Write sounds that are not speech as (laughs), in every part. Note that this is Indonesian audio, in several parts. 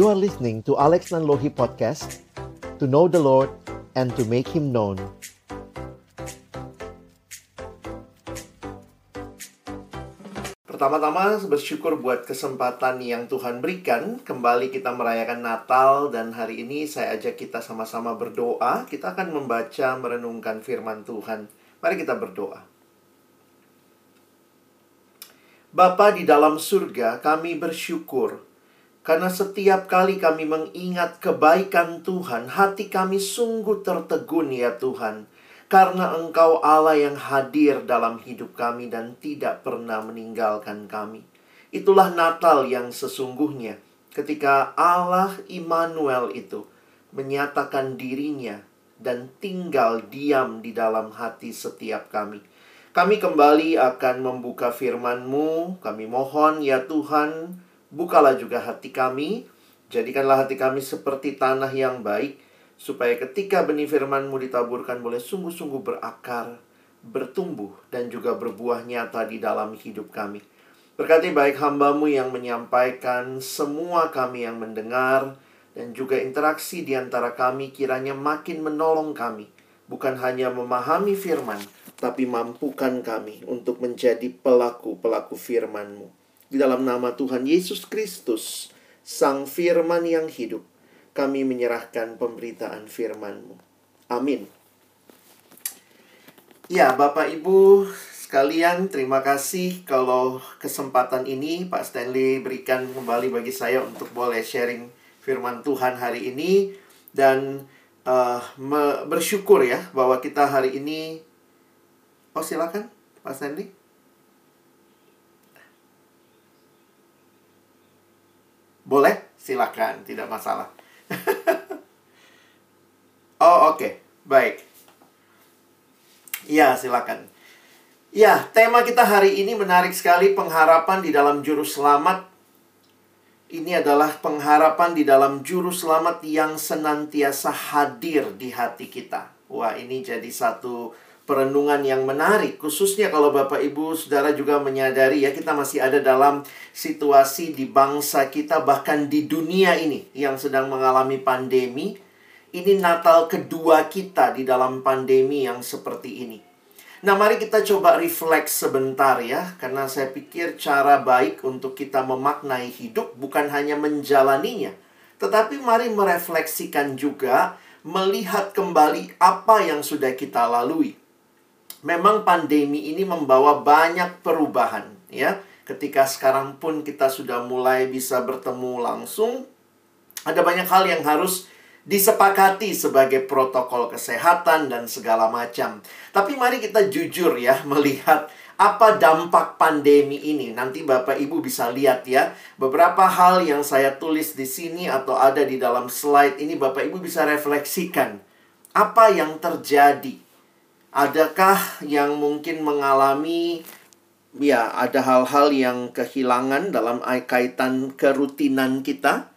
You are listening to Alex Nanlohi Podcast To know the Lord and to make Him known. Pertama-tama bersyukur buat kesempatan yang Tuhan berikan. Kembali kita merayakan Natal Dan hari ini saya ajak kita sama-sama berdoa. Kita akan membaca, merenungkan firman Tuhan. Mari kita berdoa. Bapa di dalam surga, kami bersyukur karena setiap kali kami mengingat kebaikan Tuhan, hati kami sungguh tertegun ya Tuhan. Karena Engkau Allah yang hadir dalam hidup kami dan tidak pernah meninggalkan kami. Itulah Natal yang sesungguhnya ketika Allah Immanuel itu menyatakan dirinya dan tinggal diam di dalam hati setiap kami. Kami kembali akan membuka firman-Mu. Kami mohon ya Tuhan, bukalah juga hati kami. Jadikanlah hati kami seperti tanah yang baik, supaya ketika benih firman-Mu ditaburkan boleh sungguh-sungguh berakar, bertumbuh, dan juga berbuah nyata di dalam hidup kami. Berkati baik hamba-Mu yang menyampaikan, semua kami yang mendengar, dan juga interaksi di antara kami kiranya makin menolong kami. Bukan hanya memahami firman, tapi mampukan kami untuk menjadi pelaku-pelaku firman-Mu. Di dalam nama Tuhan Yesus Kristus, Sang Firman yang hidup, kami menyerahkan pemberitaan firman-Mu. Amin. Ya, Bapak Ibu sekalian, terima kasih kalau kesempatan ini Pak Stanley berikan kembali bagi saya untuk boleh sharing firman Tuhan hari ini dan uh, bersyukur ya bahwa kita hari ini Oh silakan Pak Sandy. Boleh, silakan, tidak masalah. (laughs) oh oke, okay. baik. Ya silakan. Ya, tema kita hari ini menarik sekali pengharapan di dalam juru selamat. Ini adalah pengharapan di dalam juru selamat yang senantiasa hadir di hati kita. Wah, ini jadi satu perenungan yang menarik khususnya kalau Bapak Ibu Saudara juga menyadari ya kita masih ada dalam situasi di bangsa kita bahkan di dunia ini yang sedang mengalami pandemi ini Natal kedua kita di dalam pandemi yang seperti ini. Nah, mari kita coba refleks sebentar ya, karena saya pikir cara baik untuk kita memaknai hidup bukan hanya menjalaninya, tetapi mari merefleksikan juga melihat kembali apa yang sudah kita lalui memang pandemi ini membawa banyak perubahan ya. Ketika sekarang pun kita sudah mulai bisa bertemu langsung, ada banyak hal yang harus disepakati sebagai protokol kesehatan dan segala macam. Tapi mari kita jujur ya melihat apa dampak pandemi ini. Nanti Bapak Ibu bisa lihat ya, beberapa hal yang saya tulis di sini atau ada di dalam slide ini Bapak Ibu bisa refleksikan apa yang terjadi Adakah yang mungkin mengalami ya ada hal-hal yang kehilangan dalam kaitan kerutinan kita?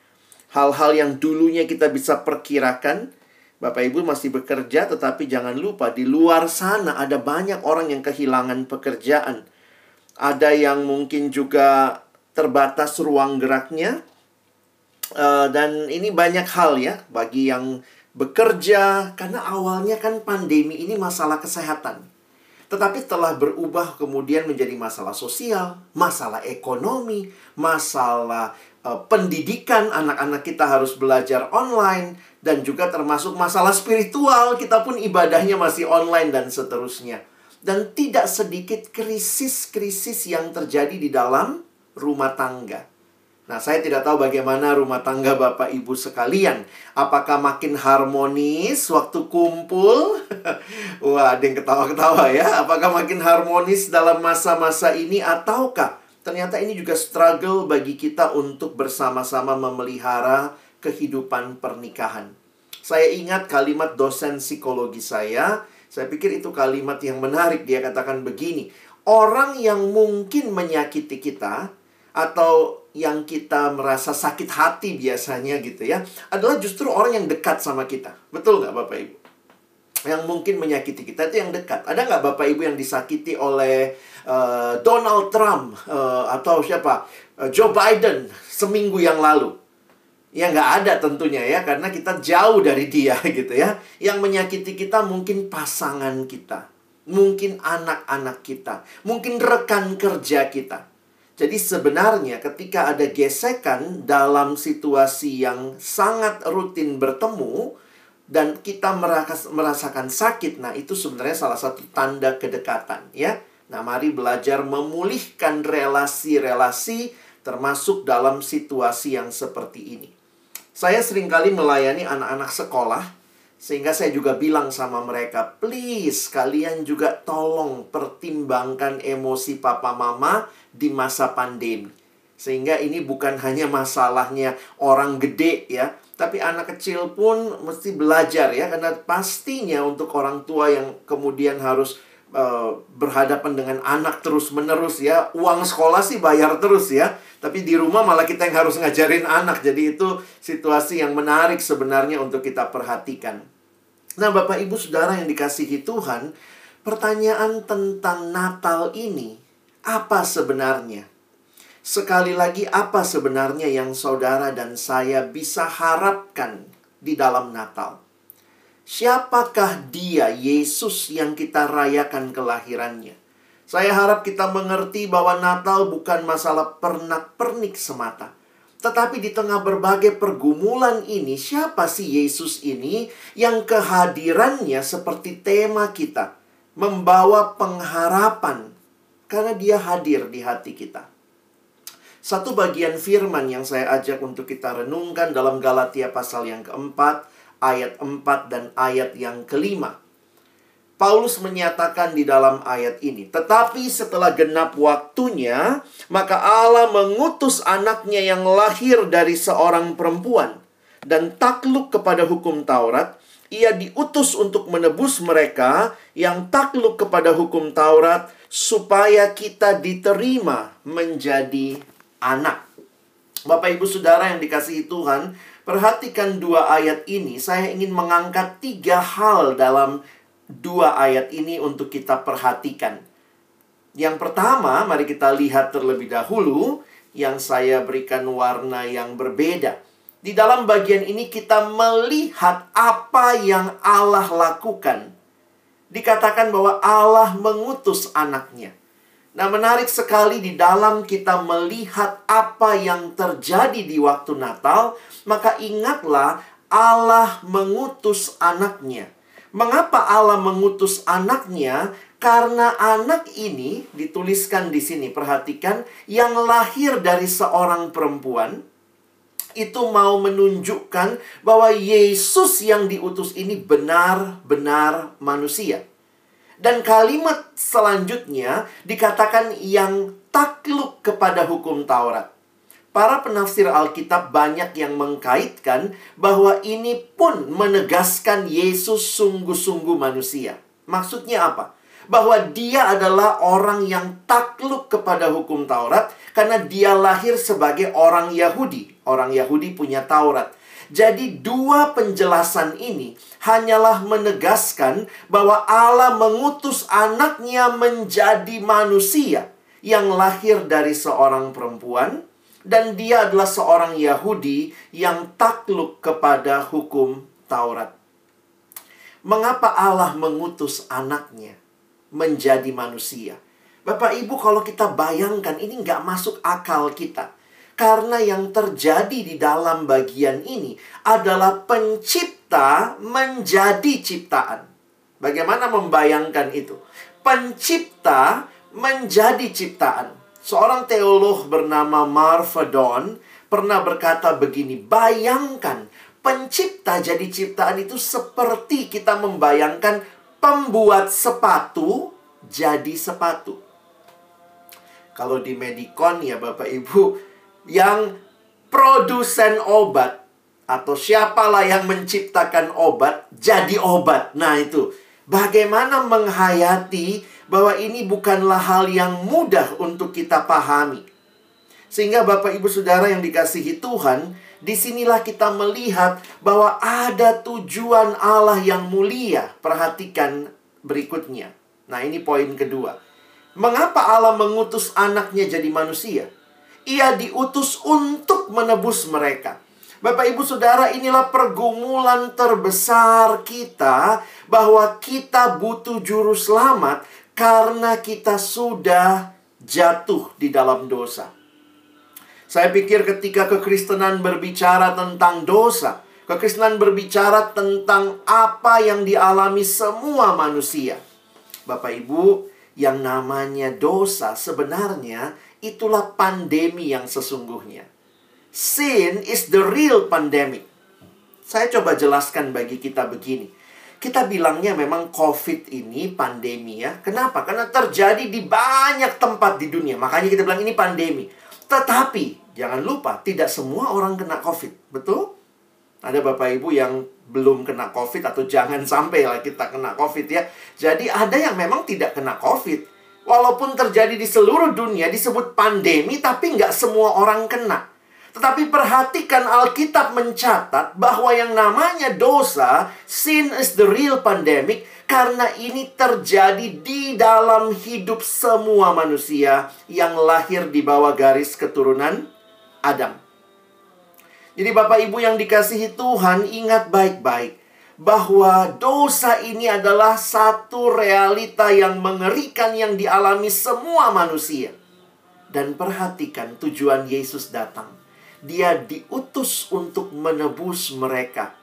Hal-hal yang dulunya kita bisa perkirakan. Bapak Ibu masih bekerja tetapi jangan lupa di luar sana ada banyak orang yang kehilangan pekerjaan. Ada yang mungkin juga terbatas ruang geraknya. Uh, dan ini banyak hal ya bagi yang bekerja karena awalnya kan pandemi ini masalah kesehatan. Tetapi telah berubah kemudian menjadi masalah sosial, masalah ekonomi, masalah uh, pendidikan anak-anak kita harus belajar online dan juga termasuk masalah spiritual, kita pun ibadahnya masih online dan seterusnya. Dan tidak sedikit krisis-krisis yang terjadi di dalam rumah tangga. Nah, saya tidak tahu bagaimana rumah tangga Bapak Ibu sekalian. Apakah makin harmonis waktu kumpul? (laughs) Wah, ada yang ketawa-ketawa ya. Apakah makin harmonis dalam masa-masa ini ataukah ternyata ini juga struggle bagi kita untuk bersama-sama memelihara kehidupan pernikahan. Saya ingat kalimat dosen psikologi saya, saya pikir itu kalimat yang menarik. Dia katakan begini, orang yang mungkin menyakiti kita atau yang kita merasa sakit hati biasanya gitu ya adalah justru orang yang dekat sama kita. Betul nggak bapak ibu? Yang mungkin menyakiti kita itu yang dekat. Ada nggak bapak ibu yang disakiti oleh uh, Donald Trump uh, atau siapa? Uh, Joe Biden seminggu yang lalu? Ya nggak ada tentunya ya, karena kita jauh dari dia (laughs) gitu ya. Yang menyakiti kita mungkin pasangan kita, mungkin anak-anak kita, mungkin rekan kerja kita. Jadi sebenarnya ketika ada gesekan dalam situasi yang sangat rutin bertemu dan kita merasakan sakit, nah itu sebenarnya salah satu tanda kedekatan ya. Nah, mari belajar memulihkan relasi-relasi termasuk dalam situasi yang seperti ini. Saya sering kali melayani anak-anak sekolah, sehingga saya juga bilang sama mereka, please kalian juga tolong pertimbangkan emosi papa mama di masa pandemi. Sehingga ini bukan hanya masalahnya orang gede ya, tapi anak kecil pun mesti belajar ya, karena pastinya untuk orang tua yang kemudian harus uh, berhadapan dengan anak terus-menerus ya, uang sekolah sih bayar terus ya, tapi di rumah malah kita yang harus ngajarin anak. Jadi itu situasi yang menarik sebenarnya untuk kita perhatikan. Nah, Bapak Ibu Saudara yang dikasihi Tuhan, pertanyaan tentang Natal ini apa sebenarnya? Sekali lagi, apa sebenarnya yang saudara dan saya bisa harapkan di dalam Natal? Siapakah Dia, Yesus, yang kita rayakan kelahirannya? Saya harap kita mengerti bahwa Natal bukan masalah pernak-pernik semata. Tetapi di tengah berbagai pergumulan ini, siapa sih Yesus ini yang kehadirannya seperti tema kita? Membawa pengharapan karena dia hadir di hati kita. Satu bagian firman yang saya ajak untuk kita renungkan dalam Galatia pasal yang keempat, ayat 4 dan ayat yang kelima. Paulus menyatakan di dalam ayat ini, "Tetapi setelah genap waktunya, maka Allah mengutus anaknya yang lahir dari seorang perempuan dan takluk kepada hukum Taurat. Ia diutus untuk menebus mereka yang takluk kepada hukum Taurat, supaya kita diterima menjadi anak." Bapak, ibu, saudara yang dikasihi Tuhan, perhatikan dua ayat ini. Saya ingin mengangkat tiga hal dalam dua ayat ini untuk kita perhatikan. Yang pertama, mari kita lihat terlebih dahulu yang saya berikan warna yang berbeda. Di dalam bagian ini kita melihat apa yang Allah lakukan. Dikatakan bahwa Allah mengutus anaknya. Nah, menarik sekali di dalam kita melihat apa yang terjadi di waktu Natal, maka ingatlah Allah mengutus anaknya. Mengapa Allah mengutus anaknya? Karena anak ini dituliskan di sini, perhatikan, yang lahir dari seorang perempuan itu mau menunjukkan bahwa Yesus yang diutus ini benar-benar manusia. Dan kalimat selanjutnya dikatakan yang takluk kepada hukum Taurat. Para penafsir Alkitab banyak yang mengkaitkan bahwa ini pun menegaskan Yesus sungguh-sungguh manusia. Maksudnya apa? Bahwa dia adalah orang yang takluk kepada hukum Taurat karena dia lahir sebagai orang Yahudi. Orang Yahudi punya Taurat. Jadi dua penjelasan ini hanyalah menegaskan bahwa Allah mengutus anaknya menjadi manusia yang lahir dari seorang perempuan dan dia adalah seorang Yahudi yang takluk kepada hukum Taurat. Mengapa Allah mengutus anaknya menjadi manusia? Bapak Ibu kalau kita bayangkan ini nggak masuk akal kita. Karena yang terjadi di dalam bagian ini adalah pencipta menjadi ciptaan. Bagaimana membayangkan itu? Pencipta menjadi ciptaan. Seorang teolog bernama Marfadon pernah berkata begini, bayangkan pencipta jadi ciptaan itu seperti kita membayangkan pembuat sepatu jadi sepatu. Kalau di Medicon ya Bapak Ibu, yang produsen obat atau siapalah yang menciptakan obat jadi obat. Nah itu bagaimana menghayati bahwa ini bukanlah hal yang mudah untuk kita pahami. Sehingga Bapak Ibu Saudara yang dikasihi Tuhan, di sinilah kita melihat bahwa ada tujuan Allah yang mulia. Perhatikan berikutnya. Nah ini poin kedua. Mengapa Allah mengutus anaknya jadi manusia? Ia diutus untuk menebus mereka. Bapak Ibu Saudara, inilah pergumulan terbesar kita bahwa kita butuh juru selamat karena kita sudah jatuh di dalam dosa. Saya pikir ketika kekristenan berbicara tentang dosa, kekristenan berbicara tentang apa yang dialami semua manusia. Bapak Ibu, yang namanya dosa sebenarnya itulah pandemi yang sesungguhnya. Sin is the real pandemic. Saya coba jelaskan bagi kita begini. Kita bilangnya memang COVID ini pandemi ya. Kenapa? Karena terjadi di banyak tempat di dunia. Makanya kita bilang ini pandemi. Tetapi, jangan lupa, tidak semua orang kena COVID. Betul? Ada Bapak Ibu yang belum kena COVID atau jangan (laughs) sampai lah kita kena COVID ya. Jadi ada yang memang tidak kena COVID. Walaupun terjadi di seluruh dunia disebut pandemi, tapi nggak semua orang kena. Tetapi perhatikan Alkitab mencatat bahwa yang namanya dosa, sin is the real pandemic, karena ini terjadi di dalam hidup semua manusia yang lahir di bawah garis keturunan Adam. Jadi Bapak Ibu yang dikasihi Tuhan, ingat baik-baik bahwa dosa ini adalah satu realita yang mengerikan yang dialami semua manusia. Dan perhatikan tujuan Yesus datang dia diutus untuk menebus mereka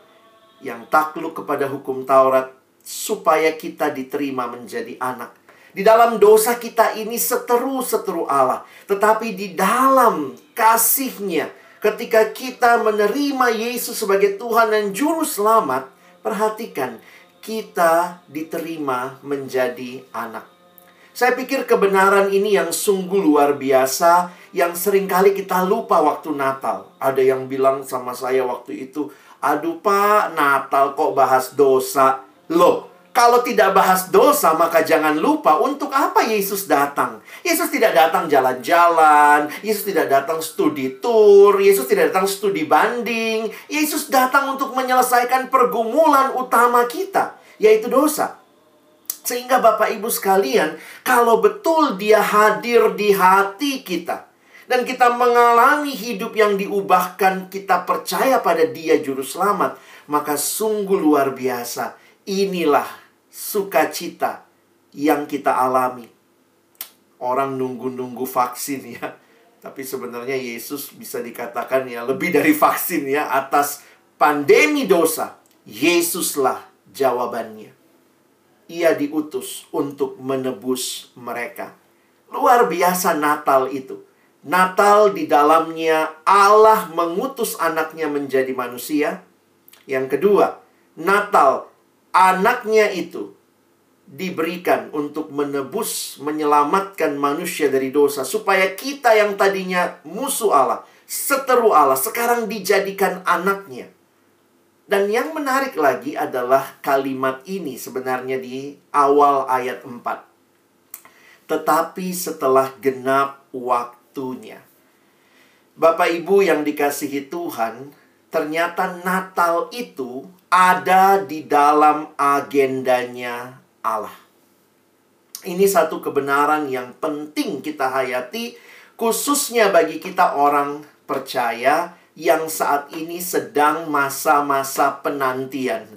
yang takluk kepada hukum Taurat supaya kita diterima menjadi anak. Di dalam dosa kita ini seteru-seteru Allah. Tetapi di dalam kasihnya ketika kita menerima Yesus sebagai Tuhan dan Juru Selamat, perhatikan, kita diterima menjadi anak. Saya pikir kebenaran ini yang sungguh luar biasa yang sering kali kita lupa waktu Natal. Ada yang bilang sama saya waktu itu, "Aduh, Pak, Natal kok bahas dosa?" Loh, kalau tidak bahas dosa, maka jangan lupa untuk apa Yesus datang. Yesus tidak datang jalan-jalan, Yesus tidak datang studi tour, Yesus tidak datang studi banding. Yesus datang untuk menyelesaikan pergumulan utama kita, yaitu dosa. Sehingga Bapak Ibu sekalian, kalau betul dia hadir di hati kita, dan kita mengalami hidup yang diubahkan, kita percaya pada Dia Juru Selamat, maka sungguh luar biasa. Inilah sukacita yang kita alami. Orang nunggu-nunggu vaksin ya. Tapi sebenarnya Yesus bisa dikatakan ya lebih dari vaksin ya atas pandemi dosa. Yesuslah jawabannya. Ia diutus untuk menebus mereka. Luar biasa Natal itu. Natal di dalamnya Allah mengutus anaknya menjadi manusia. Yang kedua, Natal anaknya itu diberikan untuk menebus, menyelamatkan manusia dari dosa supaya kita yang tadinya musuh Allah, seteru Allah, sekarang dijadikan anaknya. Dan yang menarik lagi adalah kalimat ini sebenarnya di awal ayat 4. Tetapi setelah genap waktu waktunya. Bapak Ibu yang dikasihi Tuhan, ternyata Natal itu ada di dalam agendanya Allah. Ini satu kebenaran yang penting kita hayati, khususnya bagi kita orang percaya yang saat ini sedang masa-masa penantian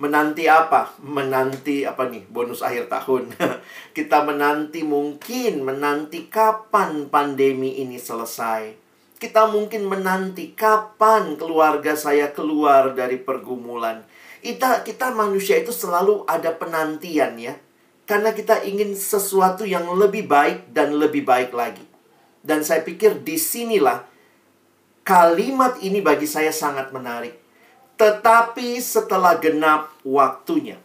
menanti apa? Menanti apa nih? Bonus akhir tahun. (laughs) Kita menanti mungkin menanti kapan pandemi ini selesai. Kita mungkin menanti kapan keluarga saya keluar dari pergumulan. Kita kita manusia itu selalu ada penantian ya. Karena kita ingin sesuatu yang lebih baik dan lebih baik lagi. Dan saya pikir di sinilah kalimat ini bagi saya sangat menarik tetapi setelah genap waktunya.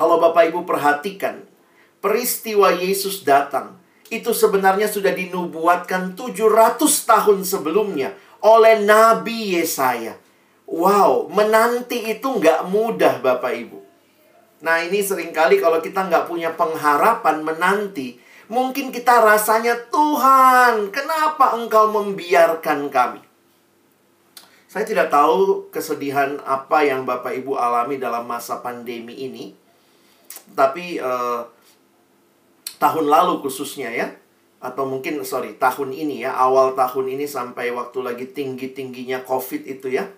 Kalau Bapak Ibu perhatikan, peristiwa Yesus datang itu sebenarnya sudah dinubuatkan 700 tahun sebelumnya oleh Nabi Yesaya. Wow, menanti itu nggak mudah Bapak Ibu. Nah ini sering kali kalau kita nggak punya pengharapan menanti, mungkin kita rasanya Tuhan, kenapa engkau membiarkan kami? Saya tidak tahu kesedihan apa yang Bapak Ibu alami dalam masa pandemi ini. Tapi eh, tahun lalu khususnya ya. Atau mungkin sorry tahun ini ya. Awal tahun ini sampai waktu lagi tinggi-tingginya COVID itu ya.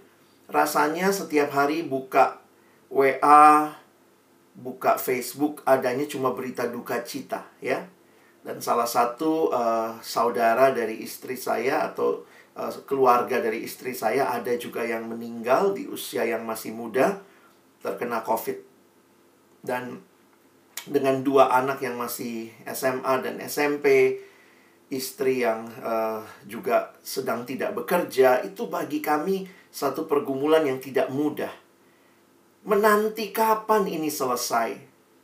rasanya setiap hari buka WA, buka Facebook adanya cuma berita duka cita ya. Dan salah satu uh, saudara dari istri saya atau uh, keluarga dari istri saya ada juga yang meninggal di usia yang masih muda terkena COVID. Dan dengan dua anak yang masih SMA dan SMP, istri yang uh, juga sedang tidak bekerja, itu bagi kami satu pergumulan yang tidak mudah. Menanti kapan ini selesai?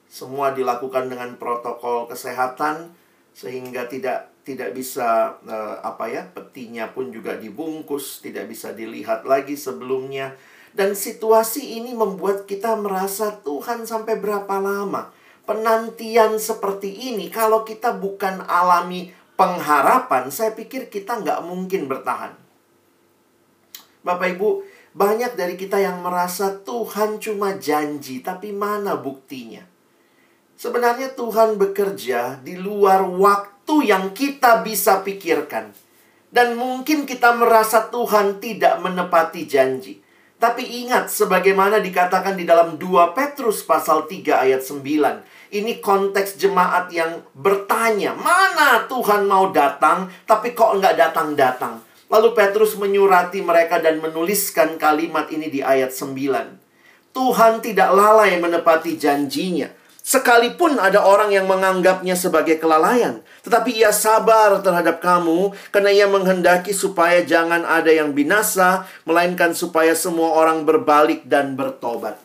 Semua dilakukan dengan protokol kesehatan sehingga tidak tidak bisa uh, apa ya petinya pun juga dibungkus, tidak bisa dilihat lagi sebelumnya. Dan situasi ini membuat kita merasa Tuhan sampai berapa lama? penantian seperti ini, kalau kita bukan alami pengharapan, saya pikir kita nggak mungkin bertahan. Bapak Ibu, banyak dari kita yang merasa Tuhan cuma janji, tapi mana buktinya? Sebenarnya Tuhan bekerja di luar waktu yang kita bisa pikirkan. Dan mungkin kita merasa Tuhan tidak menepati janji. Tapi ingat sebagaimana dikatakan di dalam 2 Petrus pasal 3 ayat 9. Ini konteks jemaat yang bertanya, mana Tuhan mau datang, tapi kok nggak datang-datang. Lalu Petrus menyurati mereka dan menuliskan kalimat ini di ayat 9. Tuhan tidak lalai menepati janjinya. Sekalipun ada orang yang menganggapnya sebagai kelalaian. Tetapi ia sabar terhadap kamu karena ia menghendaki supaya jangan ada yang binasa. Melainkan supaya semua orang berbalik dan bertobat.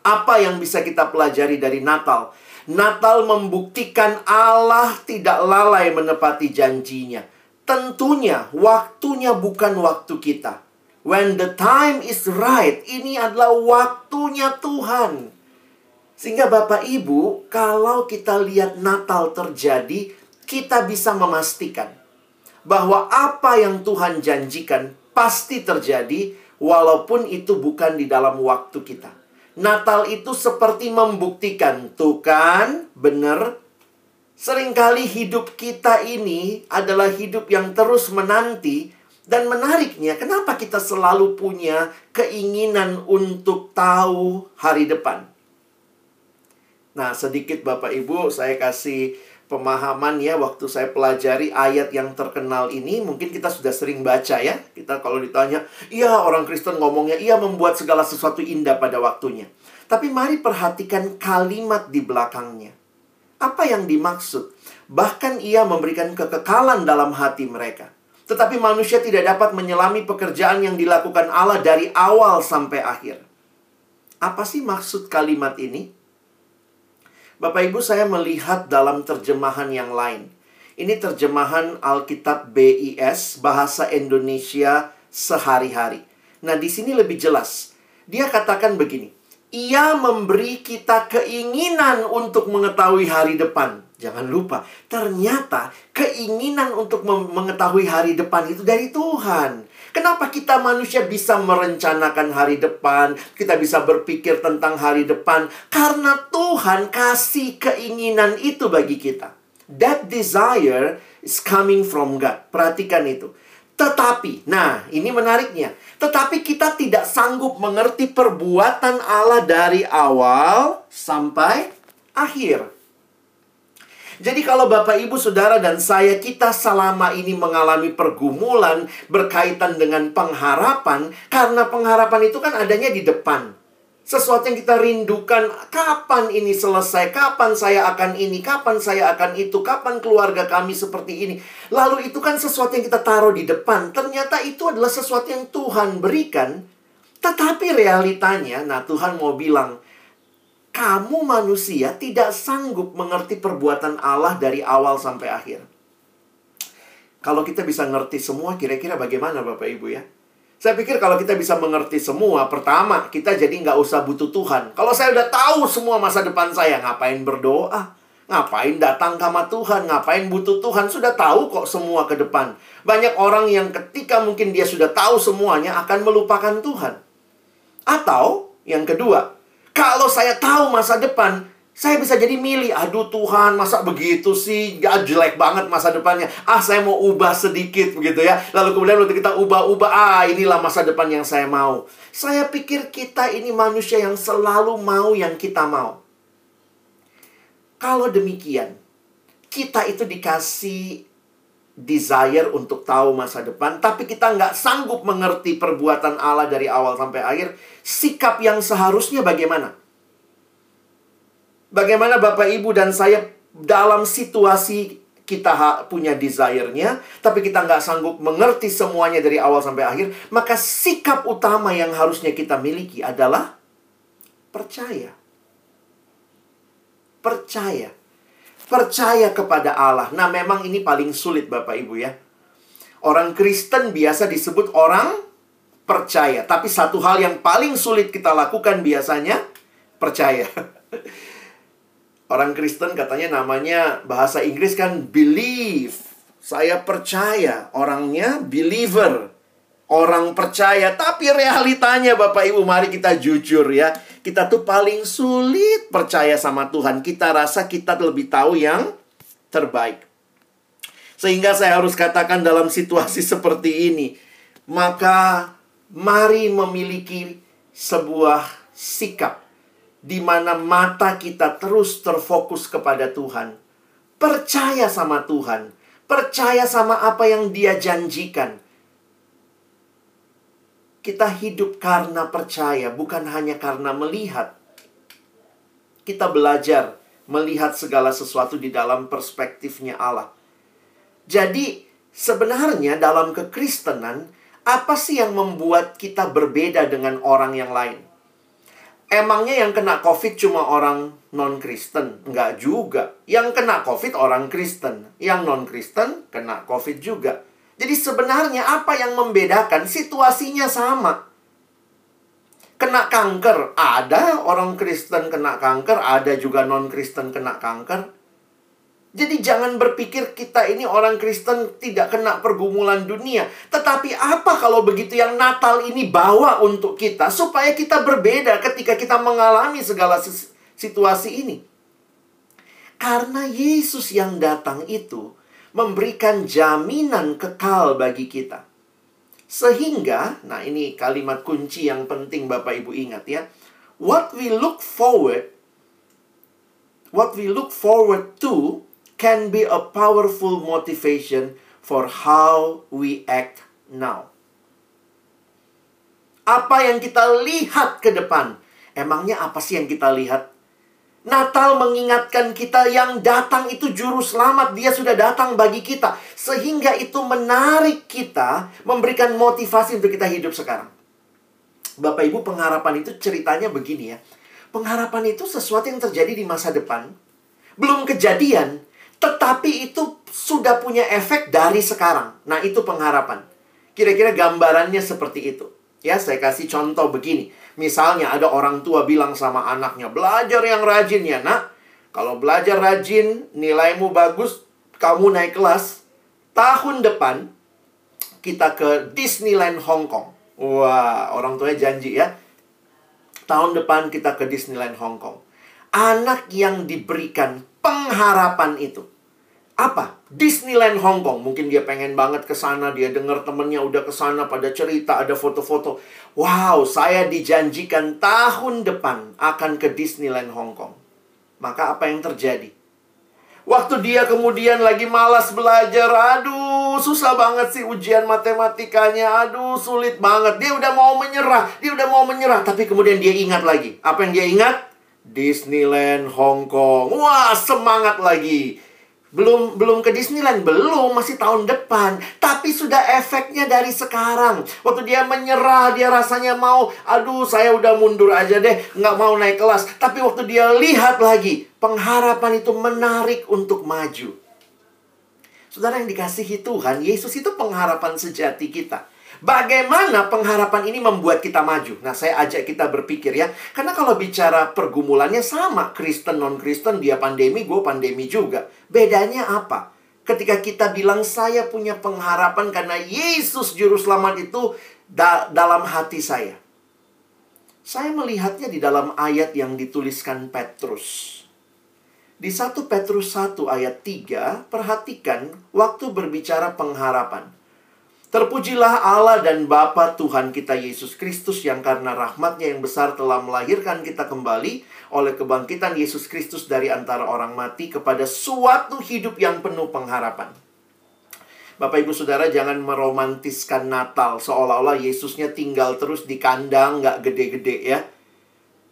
Apa yang bisa kita pelajari dari Natal? Natal membuktikan Allah tidak lalai menepati janjinya. Tentunya waktunya bukan waktu kita. When the time is right, ini adalah waktunya Tuhan. Sehingga Bapak Ibu, kalau kita lihat Natal terjadi, kita bisa memastikan bahwa apa yang Tuhan janjikan pasti terjadi walaupun itu bukan di dalam waktu kita. Natal itu seperti membuktikan, tuh kan, benar. Seringkali hidup kita ini adalah hidup yang terus menanti dan menariknya, kenapa kita selalu punya keinginan untuk tahu hari depan? Nah, sedikit Bapak Ibu, saya kasih pemahaman ya waktu saya pelajari ayat yang terkenal ini mungkin kita sudah sering baca ya. Kita kalau ditanya iya orang Kristen ngomongnya iya membuat segala sesuatu indah pada waktunya. Tapi mari perhatikan kalimat di belakangnya. Apa yang dimaksud? Bahkan ia memberikan kekekalan dalam hati mereka. Tetapi manusia tidak dapat menyelami pekerjaan yang dilakukan Allah dari awal sampai akhir. Apa sih maksud kalimat ini Bapak Ibu saya melihat dalam terjemahan yang lain. Ini terjemahan Alkitab BIS bahasa Indonesia sehari-hari. Nah, di sini lebih jelas. Dia katakan begini. Ia memberi kita keinginan untuk mengetahui hari depan. Jangan lupa, ternyata keinginan untuk mengetahui hari depan itu dari Tuhan. Kenapa kita manusia bisa merencanakan hari depan? Kita bisa berpikir tentang hari depan karena Tuhan kasih keinginan itu bagi kita. That desire is coming from God. Perhatikan itu. Tetapi, nah ini menariknya. Tetapi kita tidak sanggup mengerti perbuatan Allah dari awal sampai akhir. Jadi kalau Bapak Ibu Saudara dan saya kita selama ini mengalami pergumulan berkaitan dengan pengharapan karena pengharapan itu kan adanya di depan. Sesuatu yang kita rindukan, kapan ini selesai? Kapan saya akan ini? Kapan saya akan itu? Kapan keluarga kami seperti ini? Lalu itu kan sesuatu yang kita taruh di depan. Ternyata itu adalah sesuatu yang Tuhan berikan. Tetapi realitanya, nah Tuhan mau bilang, kamu manusia tidak sanggup mengerti perbuatan Allah dari awal sampai akhir. Kalau kita bisa ngerti semua, kira-kira bagaimana Bapak Ibu ya? Saya pikir kalau kita bisa mengerti semua, pertama, kita jadi nggak usah butuh Tuhan. Kalau saya udah tahu semua masa depan saya, ngapain berdoa? Ngapain datang sama Tuhan? Ngapain butuh Tuhan? Sudah tahu kok semua ke depan. Banyak orang yang ketika mungkin dia sudah tahu semuanya akan melupakan Tuhan. Atau yang kedua, kalau saya tahu masa depan, Saya bisa jadi milih, aduh Tuhan, masa begitu sih? Gak jelek banget masa depannya. Ah, saya mau ubah sedikit begitu ya. Lalu kemudian waktu kita ubah-ubah, ah inilah masa depan yang saya mau. Saya pikir kita ini manusia yang selalu mau yang kita mau. Kalau demikian, kita itu dikasih desire untuk tahu masa depan, tapi kita nggak sanggup mengerti perbuatan Allah dari awal sampai akhir, sikap yang seharusnya bagaimana? Bagaimana Bapak Ibu dan saya dalam situasi kita punya desire-nya, tapi kita nggak sanggup mengerti semuanya dari awal sampai akhir, maka sikap utama yang harusnya kita miliki adalah percaya. Percaya. Percaya kepada Allah. Nah, memang ini paling sulit Bapak Ibu ya. Orang Kristen biasa disebut orang percaya, tapi satu hal yang paling sulit kita lakukan biasanya percaya. (laughs) Orang Kristen katanya namanya bahasa Inggris kan believe. Saya percaya. Orangnya believer. Orang percaya. Tapi realitanya Bapak Ibu mari kita jujur ya. Kita tuh paling sulit percaya sama Tuhan. Kita rasa kita lebih tahu yang terbaik. Sehingga saya harus katakan dalam situasi (laughs) seperti ini. Maka mari memiliki sebuah sikap di mana mata kita terus terfokus kepada Tuhan. Percaya sama Tuhan, percaya sama apa yang Dia janjikan. Kita hidup karena percaya, bukan hanya karena melihat. Kita belajar melihat segala sesuatu di dalam perspektifnya Allah. Jadi, sebenarnya dalam kekristenan, apa sih yang membuat kita berbeda dengan orang yang lain? Emangnya yang kena COVID cuma orang non-Kristen? Enggak juga. Yang kena COVID orang Kristen. Yang non-Kristen kena COVID juga. Jadi sebenarnya apa yang membedakan? Situasinya sama. Kena kanker, ada orang Kristen kena kanker, ada juga non-Kristen kena kanker. Jadi jangan berpikir kita ini orang Kristen tidak kena pergumulan dunia. Tetapi apa kalau begitu yang Natal ini bawa untuk kita supaya kita berbeda ketika kita mengalami segala situasi ini? Karena Yesus yang datang itu memberikan jaminan kekal bagi kita. Sehingga, nah ini kalimat kunci yang penting Bapak Ibu ingat ya. What we look forward what we look forward to can be a powerful motivation for how we act now. Apa yang kita lihat ke depan? Emangnya apa sih yang kita lihat? Natal mengingatkan kita yang datang itu juru selamat. Dia sudah datang bagi kita. Sehingga itu menarik kita, memberikan motivasi untuk kita hidup sekarang. Bapak Ibu pengharapan itu ceritanya begini ya. Pengharapan itu sesuatu yang terjadi di masa depan. Belum kejadian, tetapi itu sudah punya efek dari sekarang. Nah, itu pengharapan. Kira-kira gambarannya seperti itu. Ya, saya kasih contoh begini. Misalnya ada orang tua bilang sama anaknya, "Belajar yang rajin ya, Nak. Kalau belajar rajin, nilaimu bagus, kamu naik kelas. Tahun depan kita ke Disneyland Hong Kong." Wah, orang tuanya janji ya. Tahun depan kita ke Disneyland Hong Kong. Anak yang diberikan pengharapan itu. Apa? Disneyland Hong Kong. Mungkin dia pengen banget ke sana, dia dengar temennya udah ke sana pada cerita, ada foto-foto. Wow, saya dijanjikan tahun depan akan ke Disneyland Hong Kong. Maka apa yang terjadi? Waktu dia kemudian lagi malas belajar, aduh susah banget sih ujian matematikanya, aduh sulit banget. Dia udah mau menyerah, dia udah mau menyerah. Tapi kemudian dia ingat lagi. Apa yang dia ingat? Disneyland Hong Kong. Wah, semangat lagi. Belum belum ke Disneyland, belum, masih tahun depan. Tapi sudah efeknya dari sekarang. Waktu dia menyerah, dia rasanya mau, aduh saya udah mundur aja deh, nggak mau naik kelas. Tapi waktu dia lihat lagi, pengharapan itu menarik untuk maju. Saudara yang dikasihi Tuhan, Yesus itu pengharapan sejati kita. Bagaimana pengharapan ini membuat kita maju? Nah, saya ajak kita berpikir ya. Karena kalau bicara pergumulannya sama. Kristen, non-Kristen, dia pandemi, gue pandemi juga. Bedanya apa? Ketika kita bilang saya punya pengharapan karena Yesus Juru Selamat itu da dalam hati saya. Saya melihatnya di dalam ayat yang dituliskan Petrus. Di 1 Petrus 1 ayat 3, perhatikan waktu berbicara pengharapan. Terpujilah Allah dan Bapa Tuhan kita Yesus Kristus yang karena rahmatnya yang besar telah melahirkan kita kembali oleh kebangkitan Yesus Kristus dari antara orang mati kepada suatu hidup yang penuh pengharapan. Bapak Ibu Saudara jangan meromantiskan Natal seolah-olah Yesusnya tinggal terus di kandang nggak gede-gede ya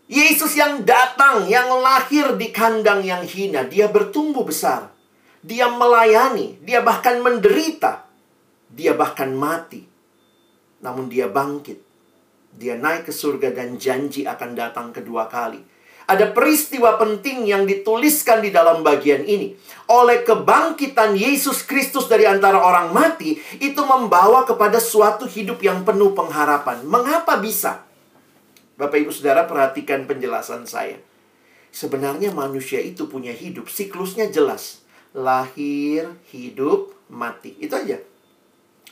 Yesus yang datang, yang lahir di kandang yang hina, dia bertumbuh besar. Dia melayani, dia bahkan menderita. Dia bahkan mati. Namun dia bangkit. Dia naik ke surga dan janji akan datang kedua kali. Ada peristiwa penting yang dituliskan di dalam bagian ini. Oleh kebangkitan Yesus Kristus dari antara orang mati, itu membawa kepada suatu hidup yang penuh pengharapan. Mengapa bisa? Bapak Ibu Saudara perhatikan penjelasan saya. Sebenarnya manusia itu punya hidup, siklusnya jelas. Lahir, hidup, mati. Itu aja.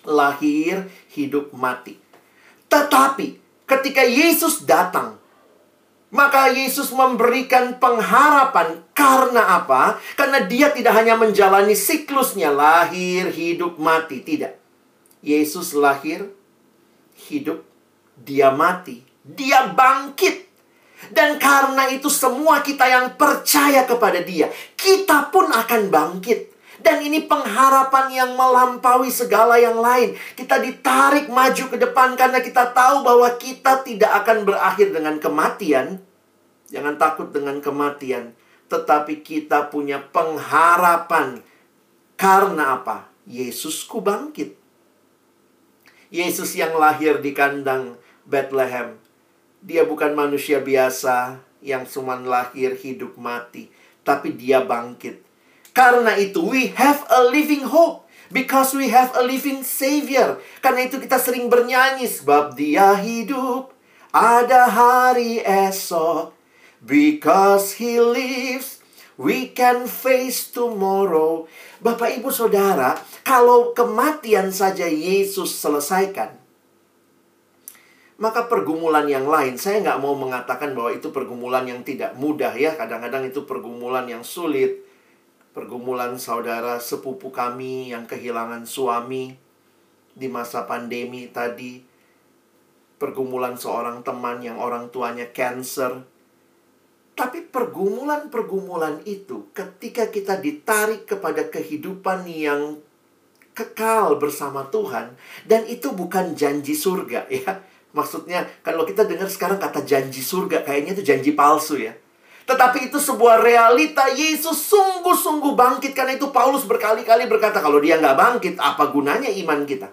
Lahir, hidup, mati. Tetapi ketika Yesus datang, maka Yesus memberikan pengharapan karena apa? Karena dia tidak hanya menjalani siklusnya lahir, hidup, mati, tidak. Yesus lahir, hidup, dia mati, dia bangkit. Dan karena itu semua kita yang percaya kepada dia, kita pun akan bangkit. Dan ini pengharapan yang melampaui segala yang lain. Kita ditarik maju ke depan karena kita tahu bahwa kita tidak akan berakhir dengan kematian. Jangan takut dengan kematian. Tetapi kita punya pengharapan. Karena apa? Yesusku bangkit. Yesus yang lahir di kandang Bethlehem dia bukan manusia biasa yang cuma lahir, hidup, mati. Tapi dia bangkit. Karena itu, we have a living hope. Because we have a living Savior. Karena itu kita sering bernyanyi. Sebab dia hidup. Ada hari esok. Because he lives. We can face tomorrow. Bapak, ibu, saudara, kalau kematian saja Yesus selesaikan, maka pergumulan yang lain, saya nggak mau mengatakan bahwa itu pergumulan yang tidak mudah ya. Kadang-kadang itu pergumulan yang sulit. Pergumulan saudara sepupu kami yang kehilangan suami di masa pandemi tadi. Pergumulan seorang teman yang orang tuanya cancer. Tapi pergumulan-pergumulan itu ketika kita ditarik kepada kehidupan yang kekal bersama Tuhan dan itu bukan janji surga (laughs) ya Maksudnya kalau kita dengar sekarang kata janji surga kayaknya itu janji palsu ya. Tetapi itu sebuah realita Yesus sungguh-sungguh bangkit Karena itu Paulus berkali-kali berkata Kalau dia nggak bangkit, apa gunanya iman kita?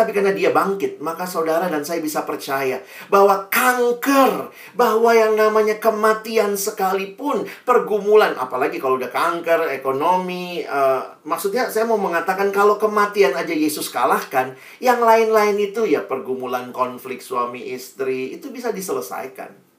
Tapi karena dia bangkit, maka saudara dan saya bisa percaya bahwa kanker, bahwa yang namanya kematian sekalipun, pergumulan, apalagi kalau udah kanker, ekonomi, uh, maksudnya saya mau mengatakan kalau kematian aja Yesus kalahkan, yang lain-lain itu ya pergumulan konflik suami istri, itu bisa diselesaikan.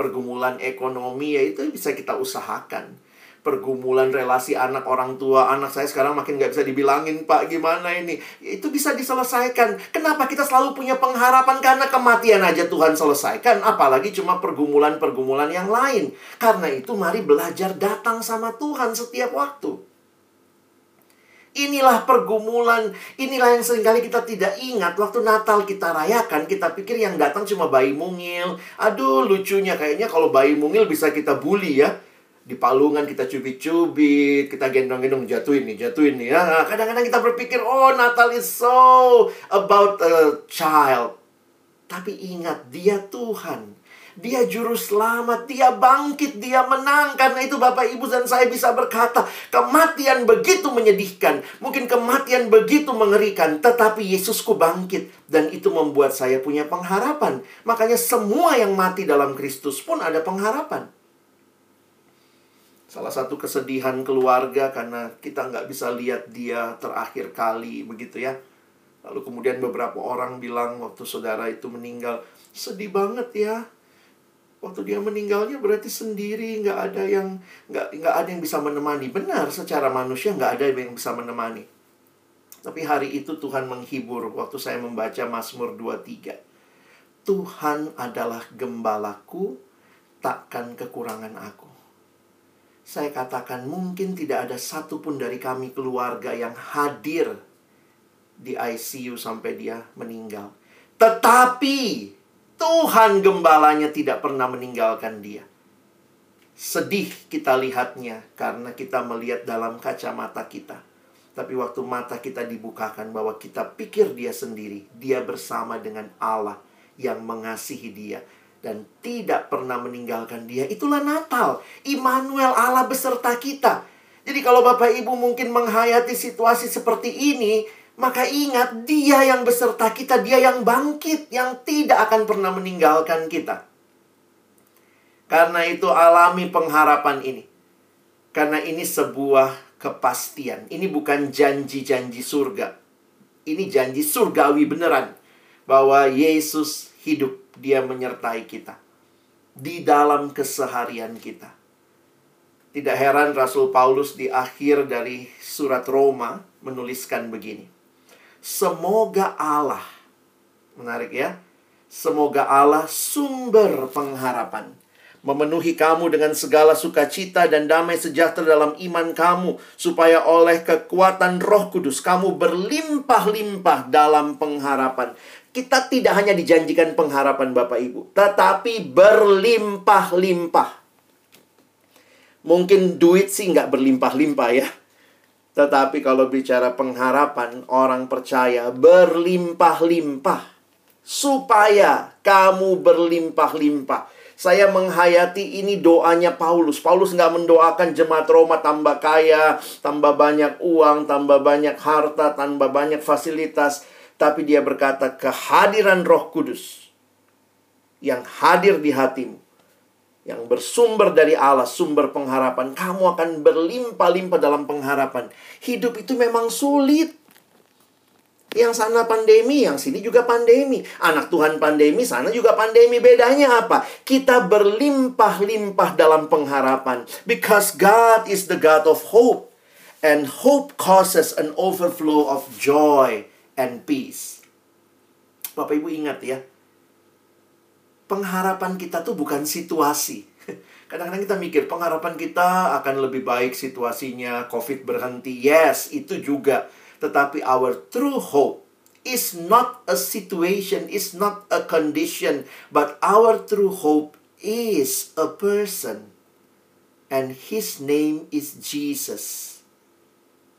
Pergumulan ekonomi ya itu bisa kita usahakan. Pergumulan relasi anak orang tua anak saya sekarang makin nggak bisa dibilangin pak gimana ini? Itu bisa diselesaikan. Kenapa kita selalu punya pengharapan? Karena kematian aja Tuhan selesaikan apalagi cuma pergumulan-pergumulan yang lain. Karena itu mari belajar datang sama Tuhan setiap waktu Inilah pergumulan, inilah yang sering kali kita tidak ingat Waktu Natal kita rayakan, kita pikir yang datang cuma bayi mungil Aduh lucunya kayaknya kalau bayi mungil bisa kita bully ya di palungan kita cubit-cubit, kita gendong-gendong jatuhin nih, jatuhin nih. Nah, kadang-kadang kita berpikir, oh Natal is so about a child. Tapi ingat, dia Tuhan. Dia juru selamat, dia bangkit, dia menang. Karena itu Bapak Ibu dan saya bisa berkata, kematian begitu menyedihkan. Mungkin kematian begitu mengerikan. Tetapi Yesusku bangkit. Dan itu membuat saya punya pengharapan. Makanya semua yang mati dalam Kristus pun ada pengharapan. Salah satu kesedihan keluarga karena kita nggak bisa lihat dia terakhir kali begitu ya. Lalu kemudian beberapa orang bilang waktu saudara itu meninggal, sedih banget ya. Waktu dia meninggalnya berarti sendiri, nggak ada yang nggak nggak ada yang bisa menemani. Benar, secara manusia nggak ada yang bisa menemani. Tapi hari itu Tuhan menghibur waktu saya membaca Mazmur 23. Tuhan adalah gembalaku, takkan kekurangan aku. Saya katakan mungkin tidak ada satupun dari kami keluarga yang hadir di ICU sampai dia meninggal. Tetapi Tuhan gembalanya tidak pernah meninggalkan dia. Sedih kita lihatnya karena kita melihat dalam kacamata kita. Tapi waktu mata kita dibukakan bahwa kita pikir dia sendiri, dia bersama dengan Allah yang mengasihi dia dan tidak pernah meninggalkan dia. Itulah Natal. Immanuel Allah beserta kita. Jadi kalau Bapak Ibu mungkin menghayati situasi seperti ini, maka ingat dia yang beserta kita, dia yang bangkit, yang tidak akan pernah meninggalkan kita. Karena itu alami pengharapan ini. Karena ini sebuah kepastian. Ini bukan janji-janji surga. Ini janji surgawi beneran. Bahwa Yesus hidup, dia menyertai kita. Di dalam keseharian kita. Tidak heran Rasul Paulus di akhir dari surat Roma menuliskan begini. Semoga Allah, menarik ya, semoga Allah sumber pengharapan memenuhi kamu dengan segala sukacita dan damai sejahtera dalam iman kamu, supaya oleh kekuatan Roh Kudus kamu berlimpah-limpah dalam pengharapan. Kita tidak hanya dijanjikan pengharapan Bapak Ibu, tetapi berlimpah-limpah. Mungkin duit sih nggak berlimpah-limpah ya. Tetapi kalau bicara pengharapan, orang percaya berlimpah-limpah. Supaya kamu berlimpah-limpah saya menghayati ini doanya Paulus. Paulus nggak mendoakan jemaat Roma tambah kaya, tambah banyak uang, tambah banyak harta, tambah banyak fasilitas. Tapi dia berkata kehadiran roh kudus yang hadir di hatimu. Yang bersumber dari Allah, sumber pengharapan. Kamu akan berlimpah-limpah dalam pengharapan. Hidup itu memang sulit. Yang sana pandemi, yang sini juga pandemi. Anak Tuhan pandemi, sana juga pandemi. Bedanya apa? Kita berlimpah-limpah dalam pengharapan. Because God is the God of hope. And hope causes an overflow of joy and peace. Bapak Ibu ingat ya. Pengharapan kita tuh bukan situasi. (laughs) Kadang-kadang kita mikir pengharapan kita akan lebih baik situasinya, COVID berhenti. Yes, itu juga tetapi our true hope is not a situation, is not a condition, but our true hope is a person. And his name is Jesus.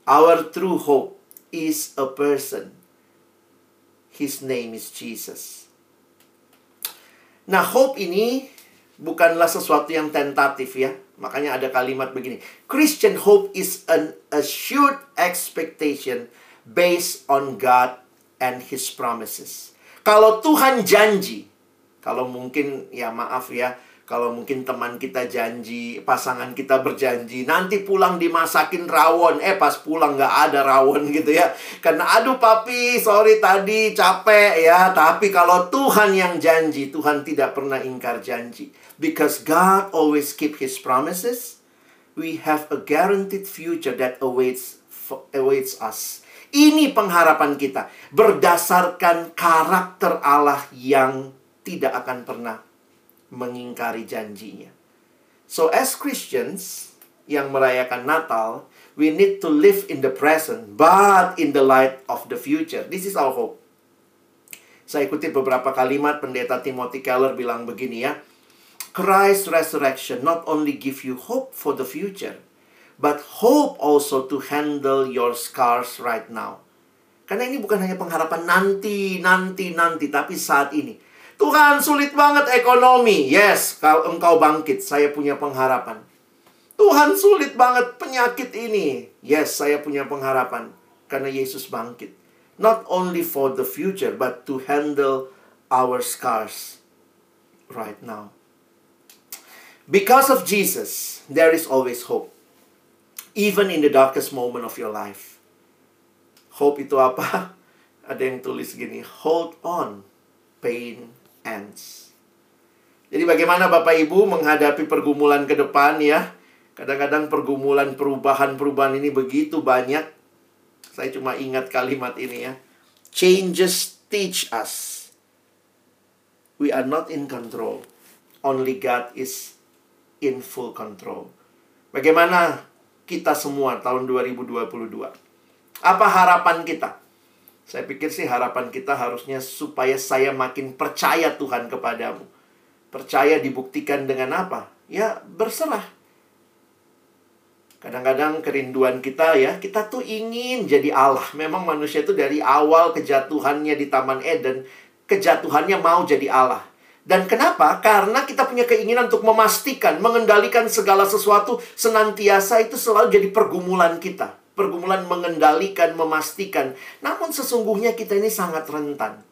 Our true hope is a person. His name is Jesus. Nah, hope ini bukanlah sesuatu yang tentatif ya. Makanya ada kalimat begini. Christian hope is an assured expectation based on God and His promises. Kalau Tuhan janji, kalau mungkin ya maaf ya, kalau mungkin teman kita janji, pasangan kita berjanji, nanti pulang dimasakin rawon. Eh pas pulang nggak ada rawon gitu ya. Karena aduh papi, sorry tadi capek ya. Tapi kalau Tuhan yang janji, Tuhan tidak pernah ingkar janji. Because God always keep His promises, we have a guaranteed future that awaits awaits us. Ini pengharapan kita berdasarkan karakter Allah yang tidak akan pernah mengingkari janjinya. So as Christians yang merayakan Natal, we need to live in the present but in the light of the future. This is our hope. Saya kutip beberapa kalimat pendeta Timothy Keller bilang begini ya. Christ's resurrection not only give you hope for the future, but hope also to handle your scars right now. Karena ini bukan hanya pengharapan nanti, nanti, nanti, tapi saat ini. Tuhan sulit banget ekonomi. Yes, kalau engkau bangkit, saya punya pengharapan. Tuhan sulit banget penyakit ini. Yes, saya punya pengharapan. Karena Yesus bangkit. Not only for the future, but to handle our scars right now. Because of Jesus, there is always hope. Even in the darkest moment of your life. Hope itu apa? (laughs) Ada yang tulis gini, hold on, pain ends. Jadi bagaimana Bapak Ibu menghadapi pergumulan ke depan ya? Kadang-kadang pergumulan perubahan-perubahan ini begitu banyak. Saya cuma ingat kalimat ini ya. Changes teach us. We are not in control. Only God is in full control. Bagaimana kita semua tahun 2022? Apa harapan kita? Saya pikir sih harapan kita harusnya supaya saya makin percaya Tuhan kepadamu. Percaya dibuktikan dengan apa? Ya, berserah. Kadang-kadang kerinduan kita ya, kita tuh ingin jadi Allah. Memang manusia itu dari awal kejatuhannya di Taman Eden, kejatuhannya mau jadi Allah. Dan kenapa? Karena kita punya keinginan untuk memastikan, mengendalikan segala sesuatu senantiasa itu selalu jadi pergumulan kita pergumulan mengendalikan, memastikan. Namun sesungguhnya kita ini sangat rentan.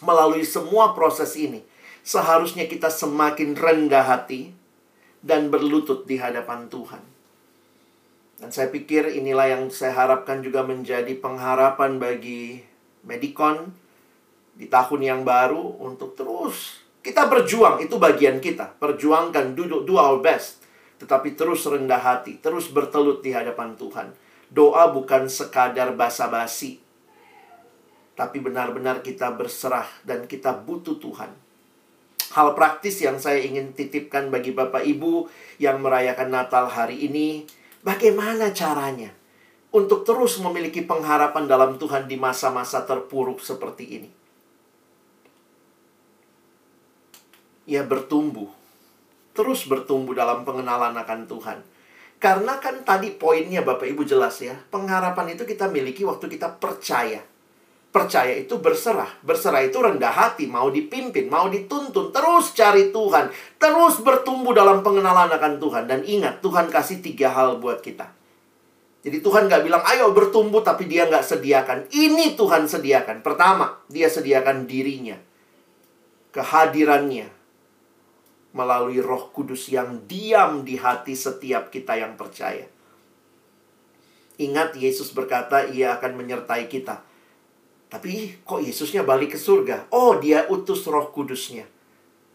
Melalui semua proses ini, seharusnya kita semakin rendah hati dan berlutut di hadapan Tuhan. Dan saya pikir inilah yang saya harapkan juga menjadi pengharapan bagi Medicon di tahun yang baru untuk terus kita berjuang, itu bagian kita. Perjuangkan, do, do our best. Tetapi terus rendah hati, terus bertelut di hadapan Tuhan Doa bukan sekadar basa-basi, tapi benar-benar kita berserah dan kita butuh Tuhan. Hal praktis yang saya ingin titipkan bagi Bapak Ibu yang merayakan Natal hari ini, bagaimana caranya untuk terus memiliki pengharapan dalam Tuhan di masa-masa terpuruk seperti ini? Ya bertumbuh, terus bertumbuh dalam pengenalan akan Tuhan karena kan tadi poinnya Bapak Ibu jelas ya. Pengharapan itu kita miliki waktu kita percaya. Percaya itu berserah. Berserah itu rendah hati, mau dipimpin, mau dituntun, terus cari Tuhan, terus bertumbuh dalam pengenalan akan Tuhan. Dan ingat, Tuhan kasih tiga hal buat kita. Jadi Tuhan gak bilang, ayo bertumbuh, tapi dia gak sediakan. Ini Tuhan sediakan. Pertama, dia sediakan dirinya. Kehadirannya melalui Roh Kudus yang diam di hati setiap kita yang percaya. Ingat Yesus berkata ia akan menyertai kita. Tapi kok Yesusnya balik ke surga? Oh, dia utus Roh Kudusnya.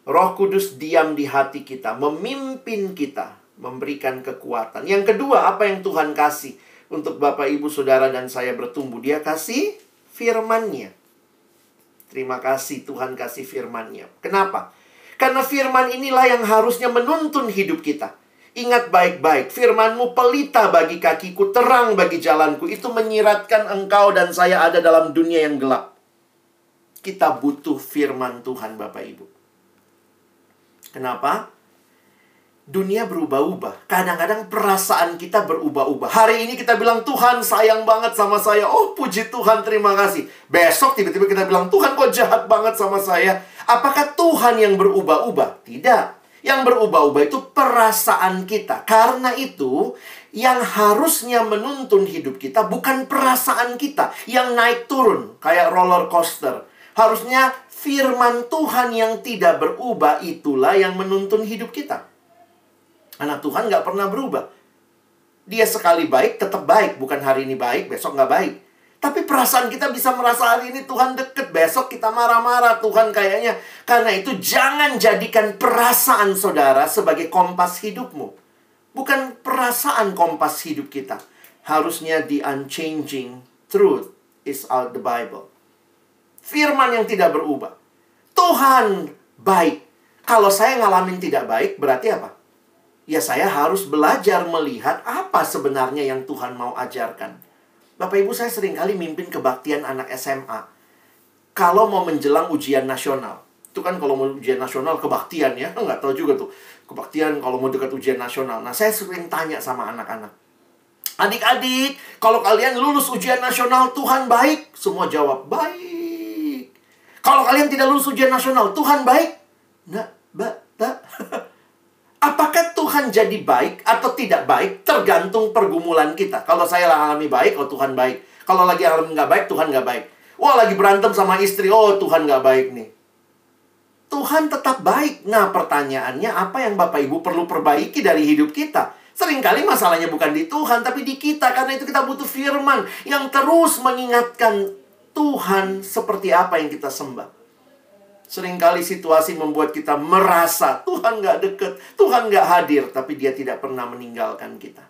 Roh Kudus diam di hati kita, memimpin kita, memberikan kekuatan. Yang kedua, apa yang Tuhan kasih untuk Bapak, Ibu, Saudara, dan saya bertumbuh? Dia kasih firman-Nya. Terima kasih Tuhan kasih firman-Nya. Kenapa? Karena firman inilah yang harusnya menuntun hidup kita. Ingat baik-baik, firmanmu pelita bagi kakiku, terang bagi jalanku. Itu menyiratkan engkau dan saya ada dalam dunia yang gelap. Kita butuh firman Tuhan Bapak Ibu. Kenapa? dunia berubah-ubah. Kadang-kadang perasaan kita berubah-ubah. Hari ini kita bilang, Tuhan sayang banget sama saya. Oh, puji Tuhan, terima kasih. Besok tiba-tiba kita bilang, Tuhan kok jahat banget sama saya. Apakah Tuhan yang berubah-ubah? Tidak. Yang berubah-ubah itu perasaan kita. Karena itu, yang harusnya menuntun hidup kita bukan perasaan kita yang naik turun kayak roller coaster. Harusnya firman Tuhan yang tidak berubah itulah yang menuntun hidup kita. Anak Tuhan nggak pernah berubah. Dia sekali baik, tetap baik. Bukan hari ini baik, besok nggak baik. Tapi perasaan kita bisa merasa hari ini Tuhan deket, besok kita marah-marah. Tuhan kayaknya. Karena itu jangan jadikan perasaan saudara sebagai kompas hidupmu. Bukan perasaan kompas hidup kita. Harusnya the unchanging truth is out the Bible. Firman yang tidak berubah. Tuhan baik. Kalau saya ngalamin tidak baik, berarti apa? ya saya harus belajar melihat apa sebenarnya yang Tuhan mau ajarkan. Bapak Ibu saya sering kali mimpin kebaktian anak SMA. Kalau mau menjelang ujian nasional. Itu kan kalau mau ujian nasional kebaktian ya. (laughs) Nggak tahu juga tuh. Kebaktian kalau mau dekat ujian nasional. Nah saya sering tanya sama anak-anak. Adik-adik, kalau kalian lulus ujian nasional, Tuhan baik. Semua jawab, baik. Kalau kalian tidak lulus ujian nasional, Tuhan baik. Nggak, mbak, tak. (laughs) Apakah Tuhan jadi baik atau tidak baik tergantung pergumulan kita. Kalau saya alami baik, oh Tuhan baik. Kalau lagi alami nggak baik, Tuhan nggak baik. Wah lagi berantem sama istri, oh Tuhan nggak baik nih. Tuhan tetap baik. Nah pertanyaannya apa yang Bapak Ibu perlu perbaiki dari hidup kita? Seringkali masalahnya bukan di Tuhan, tapi di kita. Karena itu kita butuh firman yang terus mengingatkan Tuhan seperti apa yang kita sembah. Seringkali situasi membuat kita merasa Tuhan gak deket, Tuhan gak hadir, tapi dia tidak pernah meninggalkan kita.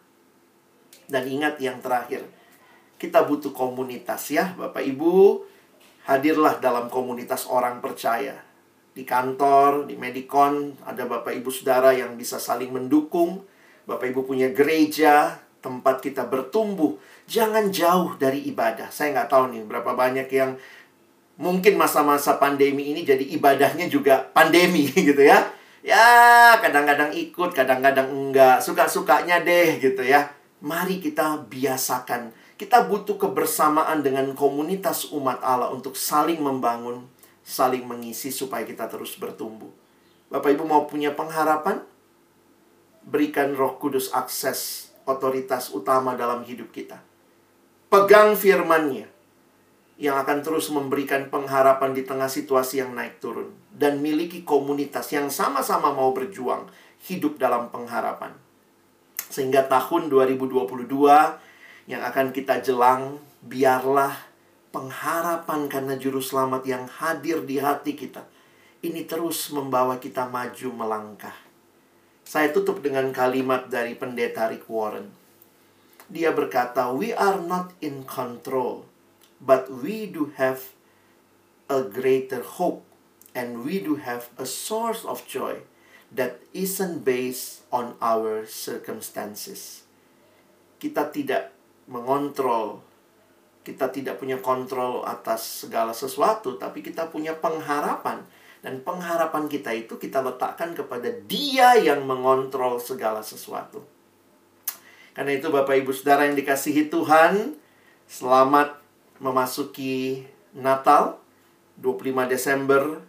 Dan ingat yang terakhir, kita butuh komunitas ya Bapak Ibu. Hadirlah dalam komunitas orang percaya. Di kantor, di medikon, ada Bapak Ibu Saudara yang bisa saling mendukung. Bapak Ibu punya gereja, tempat kita bertumbuh. Jangan jauh dari ibadah. Saya nggak tahu nih berapa banyak yang mungkin masa-masa pandemi ini jadi ibadahnya juga pandemi (laughs) gitu ya. Ya, kadang-kadang ikut, kadang-kadang enggak. Suka-sukanya deh gitu ya. Mari kita biasakan. Kita butuh kebersamaan dengan komunitas umat Allah untuk saling membangun, saling mengisi supaya kita terus bertumbuh. Bapak Ibu mau punya pengharapan? Berikan Roh Kudus akses otoritas utama dalam hidup kita. Pegang firman-Nya yang akan terus memberikan pengharapan di tengah situasi yang naik turun dan miliki komunitas yang sama-sama mau berjuang hidup dalam pengharapan. Sehingga tahun 2022 yang akan kita jelang biarlah pengharapan karena juru selamat yang hadir di hati kita ini terus membawa kita maju melangkah. Saya tutup dengan kalimat dari pendeta Rick Warren. Dia berkata, "We are not in control, but we do have a greater hope and we do have a source of joy that isn't based on our circumstances." Kita tidak mengontrol kita tidak punya kontrol atas segala sesuatu, tapi kita punya pengharapan dan pengharapan kita itu kita letakkan kepada Dia yang mengontrol segala sesuatu. Karena itu Bapak Ibu Saudara yang dikasihi Tuhan, selamat memasuki Natal 25 Desember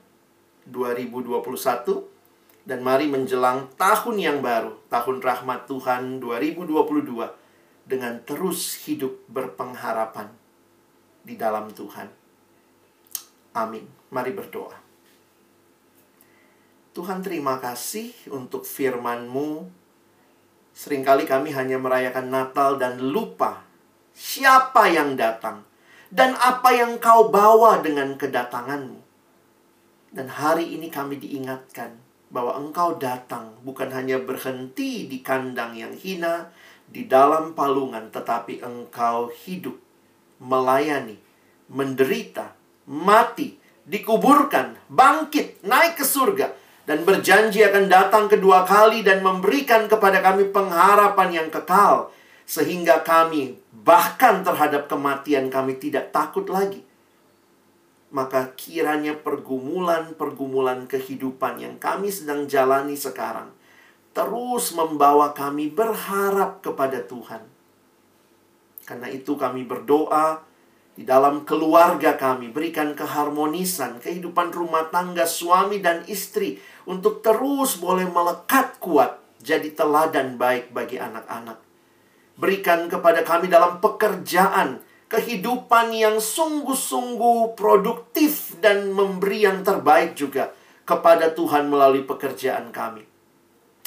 2021 dan mari menjelang tahun yang baru, tahun rahmat Tuhan 2022 dengan terus hidup berpengharapan di dalam Tuhan. Amin. Mari berdoa. Tuhan terima kasih untuk firman-Mu. Seringkali kami hanya merayakan Natal dan lupa siapa yang datang dan apa yang kau bawa dengan kedatanganmu. Dan hari ini kami diingatkan bahwa engkau datang bukan hanya berhenti di kandang yang hina, di dalam palungan, tetapi engkau hidup, melayani, menderita, mati, dikuburkan, bangkit, naik ke surga dan berjanji akan datang kedua kali dan memberikan kepada kami pengharapan yang kekal sehingga kami bahkan terhadap kematian kami tidak takut lagi. Maka kiranya pergumulan-pergumulan kehidupan yang kami sedang jalani sekarang terus membawa kami berharap kepada Tuhan. Karena itu kami berdoa di dalam keluarga kami, berikan keharmonisan, kehidupan rumah tangga suami dan istri untuk terus boleh melekat kuat jadi teladan baik bagi anak-anak. Berikan kepada kami dalam pekerjaan kehidupan yang sungguh-sungguh produktif dan memberi yang terbaik juga kepada Tuhan melalui pekerjaan kami.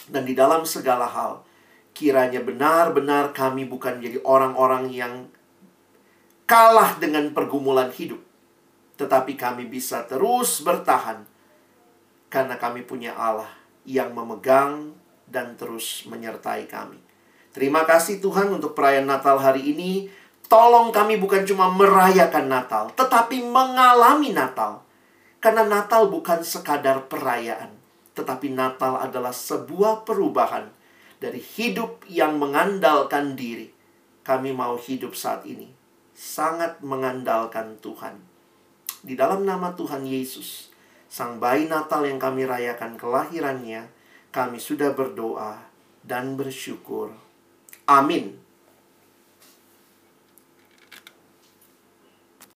Dan di dalam segala hal, kiranya benar-benar kami bukan jadi orang-orang yang kalah dengan pergumulan hidup. Tetapi kami bisa terus bertahan karena kami punya Allah yang memegang dan terus menyertai kami. Terima kasih Tuhan untuk perayaan Natal hari ini. Tolong kami bukan cuma merayakan Natal, tetapi mengalami Natal. Karena Natal bukan sekadar perayaan, tetapi Natal adalah sebuah perubahan dari hidup yang mengandalkan diri. Kami mau hidup saat ini sangat mengandalkan Tuhan. Di dalam nama Tuhan Yesus, Sang Bayi Natal yang kami rayakan kelahirannya, kami sudah berdoa dan bersyukur. Amin.